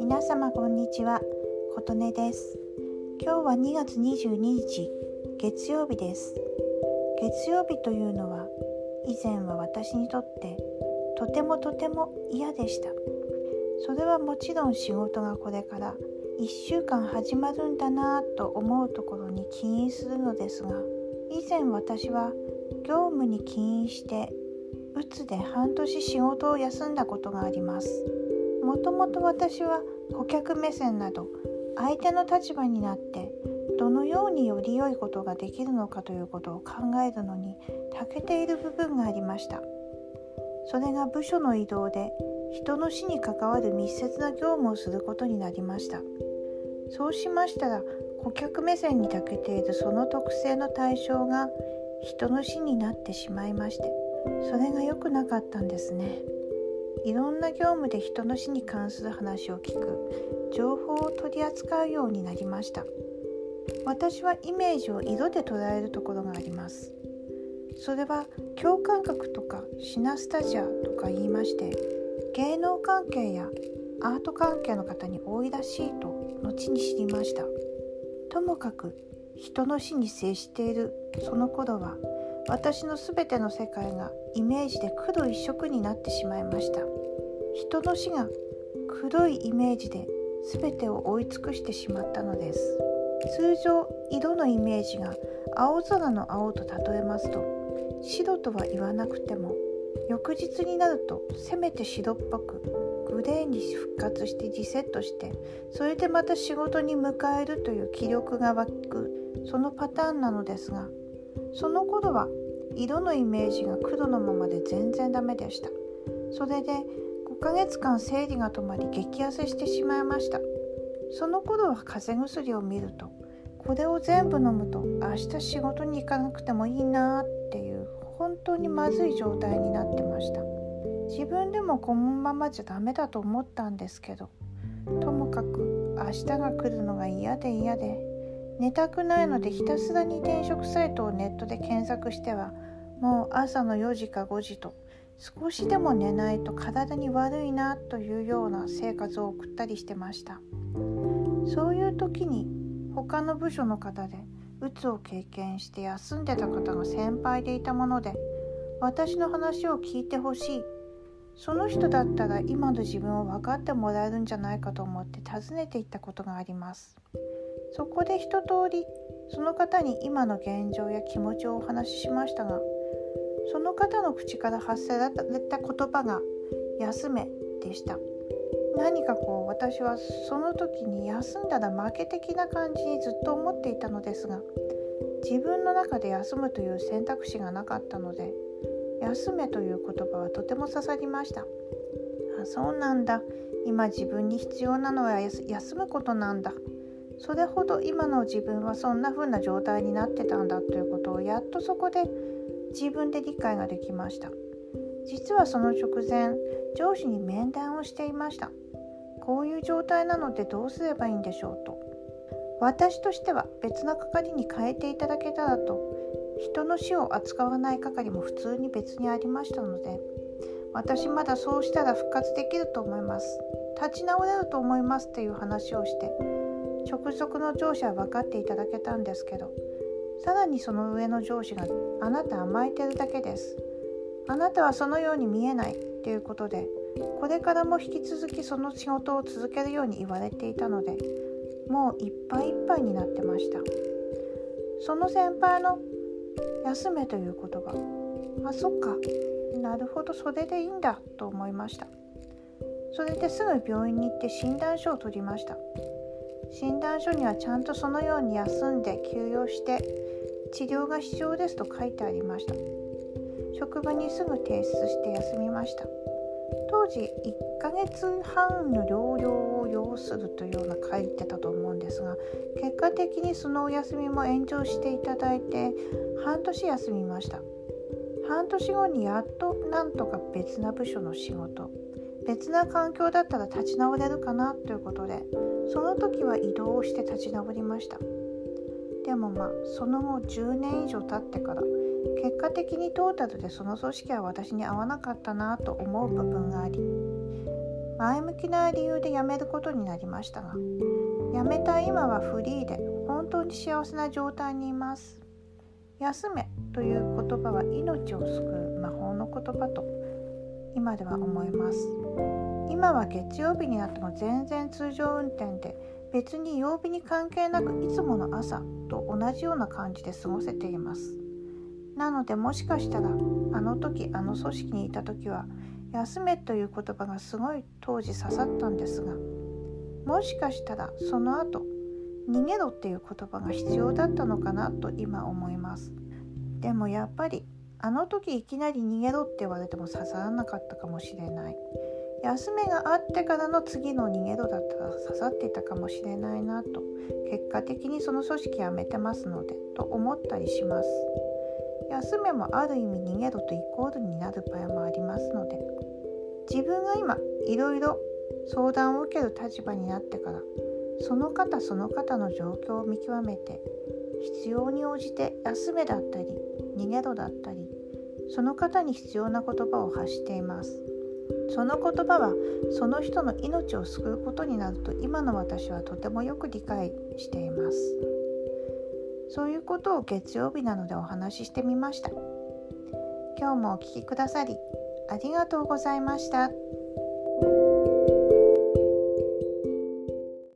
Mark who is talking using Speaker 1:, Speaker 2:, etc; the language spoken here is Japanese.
Speaker 1: 皆様こんにちは。琴音です。今日は2月22日月曜日です。月曜日というのは以前は私にとってとてもとても嫌でした。それはもちろん仕事がこれから1週間始まるんだなぁと思うところに起因するのですが以前私は業務に起因してうつで半年仕事を休んだことがあります。もともと私は顧客目線など相手の立場になってどのようにより良いことができるのかということを考えるのに長けている部分がありました。それが部署の移動で人の死に関わる密接な業務をすることになりました。そうしましたら顧客目線に長けているその特性の対象が人の死になってしまいましてそれが良くなかったんですね。いろんな業務で人の死に関する話を聞く。情報を取り扱うようになりました。私はイメージを色で捉えるところがあります。それは共感覚とかシナスタジアとか言いまして芸能関係やアート関係の方に多いらしいと後に知りました。ともかく人の死に接しているその頃は私の全ての世界がイメージで黒一色になってしまいました。人の死が黒いイメージで全てを覆い尽くしてしまったのです。通常色のイメージが青空の青と例えますと白とは言わなくても翌日になるとせめて白っぽくグレーに復活してリセットしてそれでまた仕事に迎えるという気力が湧くそのパターンなのですがその頃は色のイメージが黒のままで全然ダメでした。それで5ヶ月間生理が止まり激痩せしてしまいました。その頃は風邪薬を見るとこれを全部飲むと明日仕事に行かなくてもいいなっていう本当にまずい状態になってました。自分でもこのままじゃダメだと思ったんですけどともかく明日が来るのが嫌で嫌で寝たくないのでひたすらに転職サイトをネットで検索してはもう朝の4時か5時と少しでも寝ないと体に悪いなというような生活を送ったりしてました。そういう時に他の部署の方でうつを経験して休んでた方が先輩でいたもので私の話を聞いてほしい。その人だったら今の自分を分かってもらえるんじゃないかと思って訪ねていったことがあります。そこで一通りその方に今の現状や気持ちをお話ししましたがその方の口から発せられた言葉が「休め」でした。何かこう私はその時に休んだら負け的な感じにずっと思っていたのですが自分の中で休むという選択肢がなかったので休めという言葉はとても刺さりました。あそうなんだ。今自分に必要なのは休むことなんだ。それほど今の自分はそんな風な状態になってたんだということをやっとそこで自分で理解ができました。実はその直前上司に面談をしていました。こういう状態なのでどうすればいいんでしょうと。私としては別の係に変えていただけたらと。人の死を扱わない係も普通に別にありましたので。私まだそうしたら復活できると思います。立ち直れると思いますっていう話をして直属の上司は分かっていただけたんですけどさらにその上の上司があなた甘えてるだけです。あなたはそのように見えない。っていうことでこれからも引き続きその仕事を続けるように言われていたのでもういっぱいいっぱいになってました。その先輩の休めという言葉あそっか。なるほど。それでいいんだと思いました。それですぐ病院に行って診断書を取りました。診断書にはちゃんとそのように休んで休養して治療が必要ですと書いてありました。職場にすぐ提出して休みました。当時1ヶ月半の療養を要するというような書いてたと思うんですが結果的にそのお休みも延長していただいて半年休みました。半年後にやっとなんとか別な部署の仕事。別な環境だったら立ち直れるかなということでその時は移動をして立ち直りました。でもまあその後10年以上経ってから結果的にトータルでその組織は私に合わなかったなと思う部分があり前向きな理由で辞めることになりましたが辞めた今はフリーで本当に幸せな状態にいます。休めという言葉は命を救う魔法の言葉と今では思います。今は月曜日になっても全然通常運転で別に曜日に関係なくいつもの朝と同じような感じで過ごせています。なのでもしかしたらあの時あの組織にいた時は休めという言葉がすごい当時刺さったんですがもしかしたらその後逃げろっていう言葉が必要だったのかなと今思います。でもやっぱりあの時いきなり逃げろって言われても刺さらなかったかもしれない。休めがあってからの次の逃げろだったら刺さっていたかもしれないなと。結果的にその組織辞めてますのでと思ったりします。休めもある意味逃げろとイコールになる場合もありますので。自分が今いろいろ相談を受ける立場になってからその方その方の状況を見極めて必要に応じて休めだったり逃げろだったりその方に必要な言葉を発しています。その言葉はその人の命を救うことになると今の私はとてもよく理解しています。そういうことを月曜日なのでお話ししてみました。今日もお聴きくださりありがとうございました。